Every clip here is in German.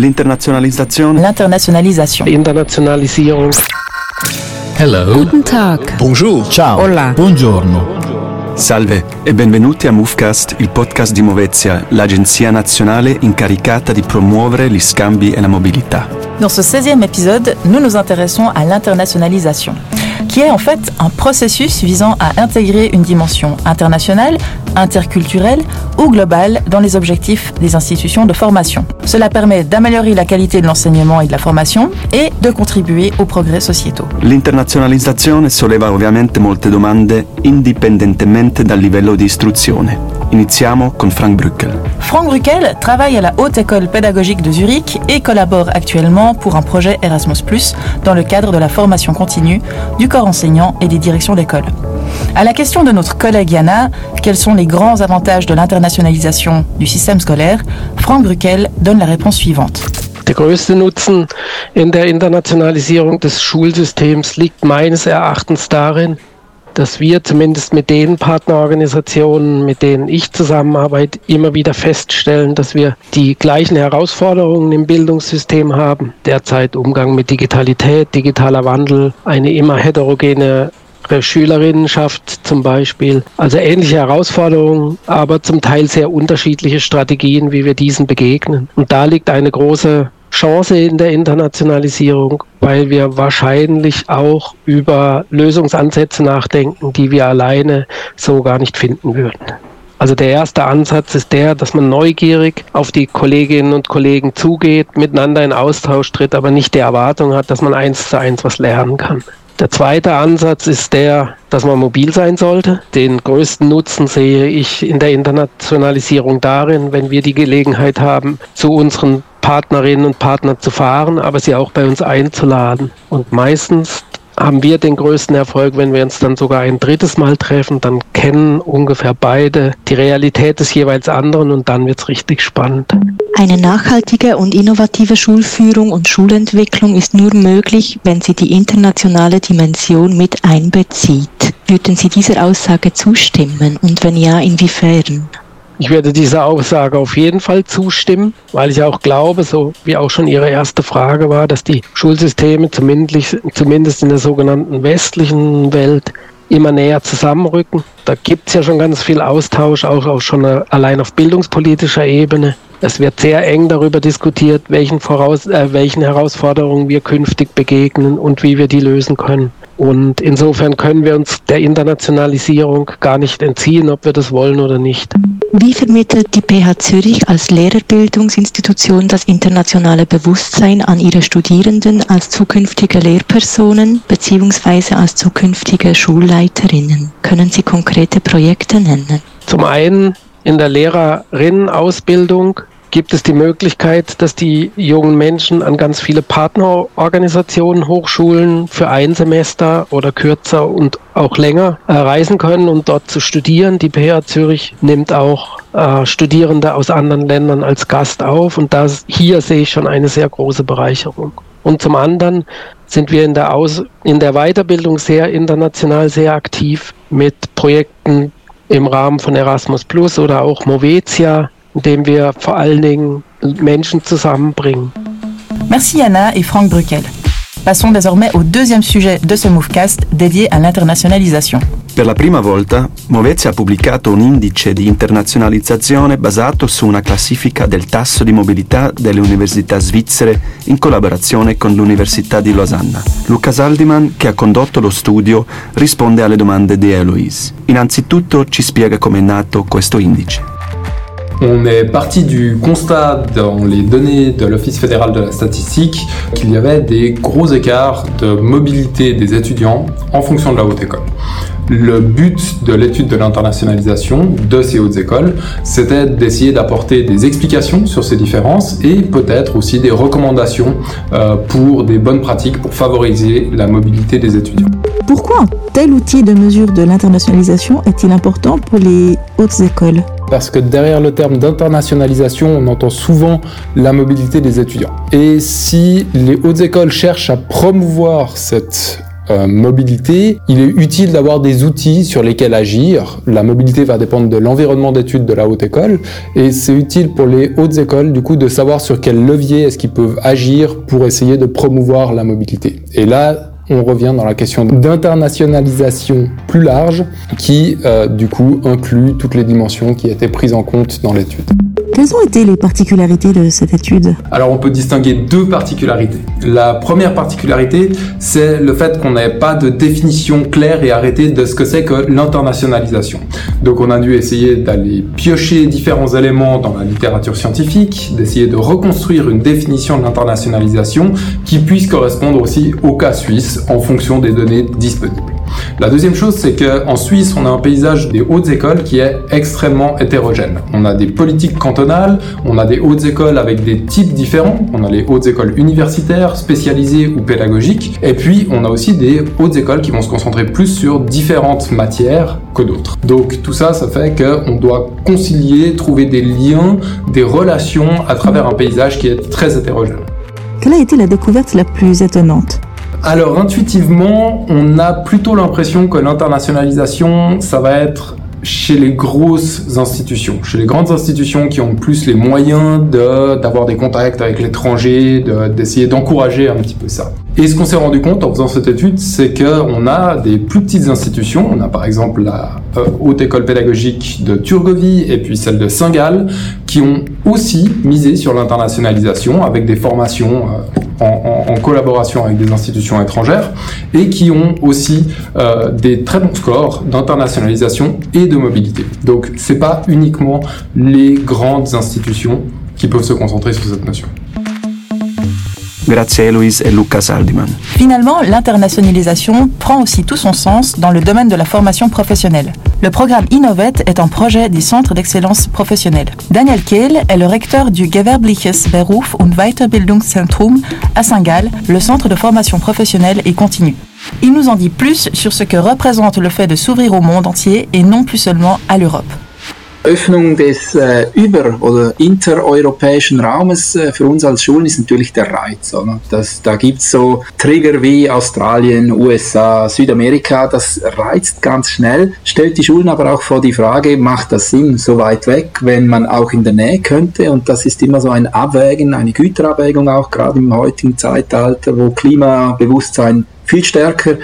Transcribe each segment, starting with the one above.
L'internazionalisation. L'internationalisation. Internationalisierung. Hello. Guten Tag. Bonjour. Ciao. Hola. Buongiorno. Salve e benvenuti a Movecast, il podcast di Movezia, l'agenzia nazionale incaricata di promuovere gli scambi e la mobilità. Dans ce 16e épisode, nous nous intéressons à l'internationalisation, qui est en fait un processus visant à intégrer une dimension internationale, interculturelle ou globale dans les objectifs des institutions de formation. Cela permet d'améliorer la qualité de l'enseignement et de la formation et de contribuer aux progrès sociétaux. L'internazionalizzazione solleva ovviamente molte domande indipendentemente dal livello di istruzione. Iniziamo con Frank Brückel. Franck Bruckel travaille à la Haute École pédagogique de Zurich et collabore actuellement pour un projet Erasmus, dans le cadre de la formation continue du corps enseignant et des directions d'école. À la question de notre collègue Yana, quels sont les grands avantages de l'internationalisation du système scolaire, Franck Bruckel donne la réponse suivante. Der größte Nutzen in der Internationalisierung des Schulsystems liegt meines Erachtens darin, dass wir zumindest mit den Partnerorganisationen, mit denen ich zusammenarbeite, immer wieder feststellen, dass wir die gleichen Herausforderungen im Bildungssystem haben. Derzeit Umgang mit Digitalität, digitaler Wandel, eine immer heterogene Schülerinnenschaft zum Beispiel. Also ähnliche Herausforderungen, aber zum Teil sehr unterschiedliche Strategien, wie wir diesen begegnen. Und da liegt eine große Chance in der Internationalisierung, weil wir wahrscheinlich auch über Lösungsansätze nachdenken, die wir alleine so gar nicht finden würden. Also der erste Ansatz ist der, dass man neugierig auf die Kolleginnen und Kollegen zugeht, miteinander in Austausch tritt, aber nicht die Erwartung hat, dass man eins zu eins was lernen kann. Der zweite Ansatz ist der, dass man mobil sein sollte. Den größten Nutzen sehe ich in der Internationalisierung darin, wenn wir die Gelegenheit haben, zu unseren Partnerinnen und Partnern zu fahren, aber sie auch bei uns einzuladen. Und meistens haben wir den größten Erfolg, wenn wir uns dann sogar ein drittes Mal treffen, dann kennen ungefähr beide die Realität des jeweils anderen und dann wird es richtig spannend. Eine nachhaltige und innovative Schulführung und Schulentwicklung ist nur möglich, wenn sie die internationale Dimension mit einbezieht. Würden Sie dieser Aussage zustimmen und wenn ja, inwiefern? Ich werde dieser Aussage auf jeden Fall zustimmen, weil ich auch glaube, so wie auch schon Ihre erste Frage war, dass die Schulsysteme zumindest, in der sogenannten westlichen Welt immer näher zusammenrücken. Da gibt es ja schon ganz viel Austausch, auch, auch schon allein auf bildungspolitischer Ebene. Es wird sehr eng darüber diskutiert, welchen, Voraus äh, welchen Herausforderungen wir künftig begegnen und wie wir die lösen können. Und insofern können wir uns der Internationalisierung gar nicht entziehen, ob wir das wollen oder nicht. Wie vermittelt die PH Zürich als Lehrerbildungsinstitution das internationale Bewusstsein an ihre Studierenden als zukünftige Lehrpersonen bzw. als zukünftige Schulleiterinnen? Können Sie konkrete Projekte nennen? Zum einen in der Lehrerinnenausbildung gibt es die Möglichkeit, dass die jungen Menschen an ganz viele Partnerorganisationen, Hochschulen für ein Semester oder kürzer und auch länger äh, reisen können und dort zu studieren. Die PH Zürich nimmt auch äh, Studierende aus anderen Ländern als Gast auf und das, hier sehe ich schon eine sehr große Bereicherung. Und zum anderen sind wir in der, Aus in der Weiterbildung sehr international, sehr aktiv mit Projekten im Rahmen von Erasmus Plus oder auch Movetia, indem wir vor allen Dingen Menschen zusammenbringen. Merci Yana et Franck Bruckel. Passons désormais au deuxième sujet de ce Movecast dédié à l'internationalisation. Per la prima volta, Movezia ha pubblicato un indice di internazionalizzazione basato su una classifica del tasso di mobilità delle università svizzere in collaborazione con l'Università di Losanna. Luca Saldiman, che ha condotto lo studio, risponde alle domande di Eloise. Innanzitutto ci spiega come è nato questo indice. On est parti du constat dans les données de l'Office fédéral de la statistique qu'il y avait des gros écarts de mobilité des étudiants en fonction de la haute école. Le but de l'étude de l'internationalisation de ces hautes écoles, c'était d'essayer d'apporter des explications sur ces différences et peut-être aussi des recommandations euh, pour des bonnes pratiques pour favoriser la mobilité des étudiants. Pourquoi tel outil de mesure de l'internationalisation est-il important pour les hautes écoles? Parce que derrière le terme d'internationalisation, on entend souvent la mobilité des étudiants. Et si les hautes écoles cherchent à promouvoir cette euh, mobilité, il est utile d'avoir des outils sur lesquels agir. La mobilité va dépendre de l'environnement d'études de la haute école et c'est utile pour les hautes écoles du coup de savoir sur quel levier est-ce qu'ils peuvent agir pour essayer de promouvoir la mobilité. Et là, on revient dans la question d'internationalisation plus large qui, euh, du coup, inclut toutes les dimensions qui étaient prises en compte dans l'étude. Quelles ont été les particularités de cette étude Alors on peut distinguer deux particularités. La première particularité, c'est le fait qu'on n'avait pas de définition claire et arrêtée de ce que c'est que l'internationalisation. Donc on a dû essayer d'aller piocher différents éléments dans la littérature scientifique, d'essayer de reconstruire une définition de l'internationalisation qui puisse correspondre aussi au cas suisse en fonction des données disponibles. La deuxième chose, c'est qu'en Suisse, on a un paysage des hautes écoles qui est extrêmement hétérogène. On a des politiques cantonales, on a des hautes écoles avec des types différents, on a les hautes écoles universitaires, spécialisées ou pédagogiques, et puis on a aussi des hautes écoles qui vont se concentrer plus sur différentes matières que d'autres. Donc tout ça, ça fait qu'on doit concilier, trouver des liens, des relations à travers un paysage qui est très hétérogène. Quelle a été la découverte la plus étonnante? Alors intuitivement, on a plutôt l'impression que l'internationalisation, ça va être chez les grosses institutions, chez les grandes institutions qui ont plus les moyens d'avoir des contacts avec l'étranger, d'essayer d'encourager un petit peu ça. Et ce qu'on s'est rendu compte en faisant cette étude, c'est qu'on a des plus petites institutions. On a par exemple la euh, Haute École Pédagogique de Turgovie et puis celle de Saint-Gall, qui ont aussi misé sur l'internationalisation avec des formations en, collaboration avec des institutions étrangères et qui ont aussi euh, des très bons scores d'internationalisation et de mobilité. Donc c'est pas uniquement les grandes institutions qui peuvent se concentrer sur cette notion. Et. Finalement, l'internationalisation prend aussi tout son sens dans le domaine de la formation professionnelle. Le programme Innovet est un projet des centres d'excellence professionnelle. Daniel Kehl est le recteur du Gewerbliches Beruf und Weiterbildungszentrum à Saint-Gall, le centre de formation professionnelle et continue. Il nous en dit plus sur ce que représente le fait de s'ouvrir au monde entier et non plus seulement à l'Europe. Öffnung des äh, über- oder intereuropäischen Raumes äh, für uns als Schulen ist natürlich der Reiz. Oder? Das, da gibt es so Trigger wie Australien, USA, Südamerika, das reizt ganz schnell, stellt die Schulen aber auch vor die Frage, macht das Sinn so weit weg, wenn man auch in der Nähe könnte? Und das ist immer so ein Abwägen, eine Güterabwägung auch, gerade im heutigen Zeitalter, wo Klimabewusstsein viel stärker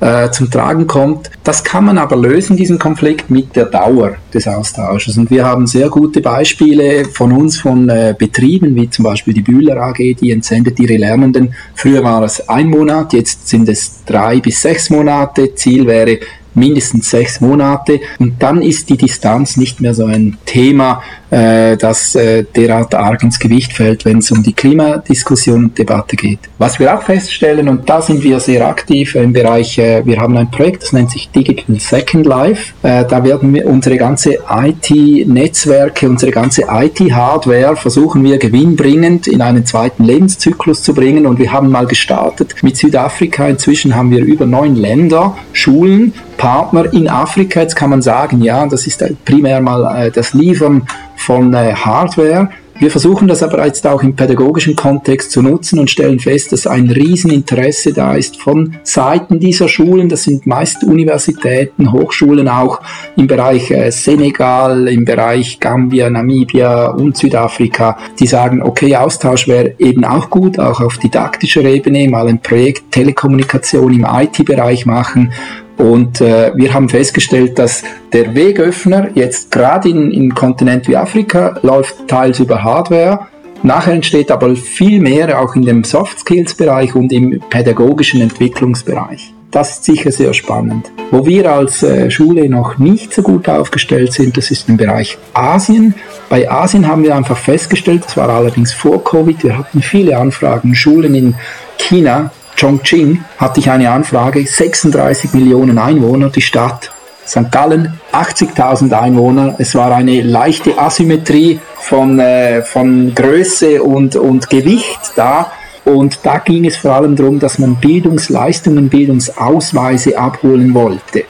äh, zum Tragen kommt. Das kann man aber lösen, diesen Konflikt, mit der Dauer des Austausches. Und wir haben sehr gute Beispiele von uns, von äh, Betrieben, wie zum Beispiel die Bühler AG, die entsendet ihre Lernenden. Früher war es ein Monat, jetzt sind es drei bis sechs Monate. Ziel wäre mindestens sechs Monate. Und dann ist die Distanz nicht mehr so ein Thema, äh, das äh, derart arg ins Gewicht fällt, wenn es um die Klimadiskussion und Debatte geht. Was wir auch feststellen, und da sind wir sehr aktiv im Bereich, äh, wir haben ein Projekt, das nennt sich Digital Second Life. Äh, da werden wir unsere ganze IT-Netzwerke, unsere ganze IT-Hardware versuchen wir gewinnbringend in einen zweiten Lebenszyklus zu bringen. Und wir haben mal gestartet mit Südafrika. Inzwischen haben wir über neun Länder, Schulen, Partner in Afrika. Jetzt kann man sagen, ja, das ist primär mal äh, das Liefern von äh, Hardware. Wir versuchen das aber jetzt auch im pädagogischen Kontext zu nutzen und stellen fest, dass ein Rieseninteresse da ist von Seiten dieser Schulen. Das sind meist Universitäten, Hochschulen auch im Bereich äh, Senegal, im Bereich Gambia, Namibia und Südafrika, die sagen, okay, Austausch wäre eben auch gut, auch auf didaktischer Ebene, mal ein Projekt Telekommunikation im IT-Bereich machen und äh, wir haben festgestellt, dass der Wegöffner jetzt gerade in, in Kontinent wie Afrika läuft teils über Hardware. Nachher entsteht aber viel mehr auch in dem Soft Skills Bereich und im pädagogischen Entwicklungsbereich. Das ist sicher sehr spannend. Wo wir als äh, Schule noch nicht so gut aufgestellt sind, das ist im Bereich Asien. Bei Asien haben wir einfach festgestellt, das war allerdings vor Covid, wir hatten viele Anfragen, Schulen in China, Chongqing hatte ich eine Anfrage, 36 Millionen Einwohner, die Stadt St. Gallen, 80.000 Einwohner. Es war eine leichte Asymmetrie von, äh, von Größe und, und Gewicht da. Und da ging es vor allem darum, dass man Bildungsleistungen, Bildungsausweise abholen wollte.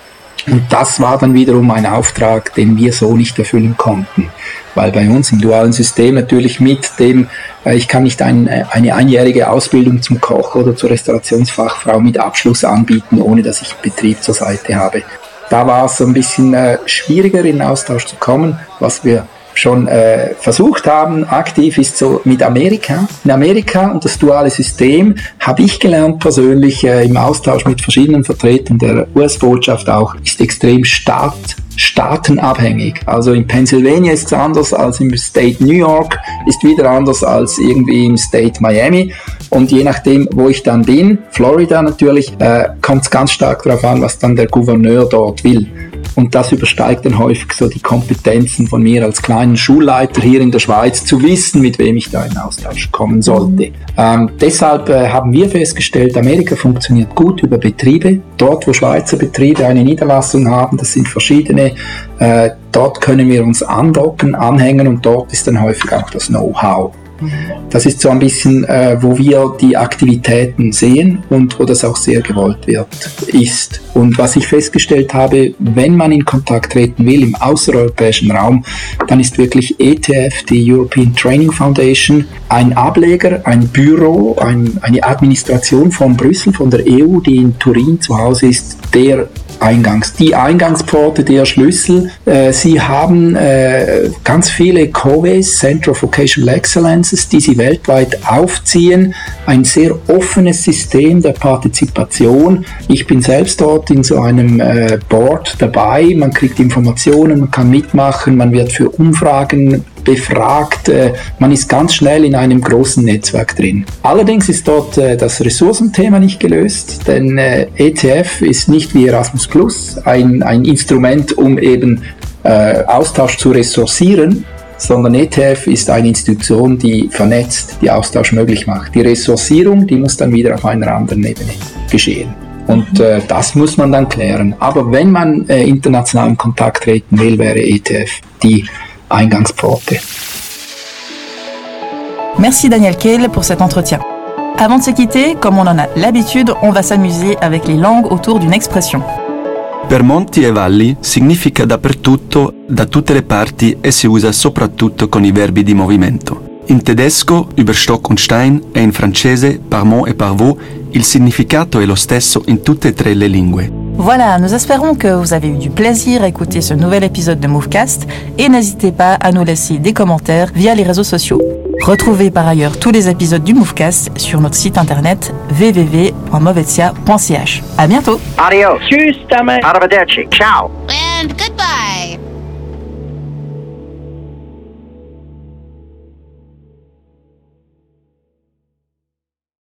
Und das war dann wiederum ein Auftrag, den wir so nicht erfüllen konnten. Weil bei uns im dualen System natürlich mit dem, äh, ich kann nicht ein, äh, eine einjährige Ausbildung zum Koch oder zur Restaurationsfachfrau mit Abschluss anbieten, ohne dass ich Betrieb zur Seite habe. Da war es ein bisschen äh, schwieriger in Austausch zu kommen, was wir schon äh, versucht haben, aktiv ist so mit Amerika. In Amerika und das duale System habe ich gelernt persönlich äh, im Austausch mit verschiedenen Vertretern der US-Botschaft auch, ist extrem staat, staatenabhängig. Also in Pennsylvania ist es anders als im State New York, ist wieder anders als irgendwie im State Miami. Und je nachdem, wo ich dann bin, Florida natürlich, äh, kommt es ganz stark darauf an, was dann der Gouverneur dort will. Und das übersteigt dann häufig so die Kompetenzen von mir als kleinen Schulleiter hier in der Schweiz zu wissen, mit wem ich da in Austausch kommen sollte. Ähm, deshalb äh, haben wir festgestellt, Amerika funktioniert gut über Betriebe. Dort, wo Schweizer Betriebe eine Niederlassung haben, das sind verschiedene, äh, dort können wir uns andocken, anhängen und dort ist dann häufig auch das Know-how. Das ist so ein bisschen, äh, wo wir die Aktivitäten sehen und wo das auch sehr gewollt wird, ist. Und was ich festgestellt habe, wenn man in Kontakt treten will im außereuropäischen Raum, dann ist wirklich ETF, die European Training Foundation, ein Ableger, ein Büro, ein, eine Administration von Brüssel, von der EU, die in Turin zu Hause ist, der Eingangs, die Eingangsporte, der Schlüssel. Äh, sie haben äh, ganz viele COVEs, Center of Vocational Excellences, die sie weltweit aufziehen. Ein sehr offenes System der Partizipation. Ich bin selbst dort in so einem äh, Board dabei. Man kriegt Informationen, man kann mitmachen, man wird für Umfragen befragt. Äh, man ist ganz schnell in einem großen Netzwerk drin. Allerdings ist dort äh, das Ressourcenthema nicht gelöst, denn äh, ETF ist nicht wie Erasmus Plus ein, ein Instrument, um eben Austausch zu ressourcieren, sondern ETF ist eine Institution, die vernetzt, die Austausch möglich macht. Die Ressourcierung, die muss dann wieder auf einer anderen Ebene geschehen. Und äh, das muss man dann klären. Aber wenn man äh, international in Kontakt treten will, wäre ETF die Eingangspforte. Merci Daniel Kehl pour cet entretien. Avant de se quitter, comme on en a l'habitude, on va s'amuser avec les langues autour d'une expression. Per monti e valli significa dappertutto, da tutte le parti e si usa soprattutto con i verbi di movimento. In tedesco, über Stock und Stein, e in francese, par mont et par vous, il significato è lo stesso in tutte e tre le lingue. Voilà, nous espérons que vous avez eu du plaisir à écouter ce nouvel épisode de Movecast et n'hésitez pas à nous laisser des commentaires via les réseaux sociaux. Retrouvez par ailleurs tous les épisodes du Movecast sur notre site internet www.movetia.ch. À bientôt. Adios. Tschüss. Ciao.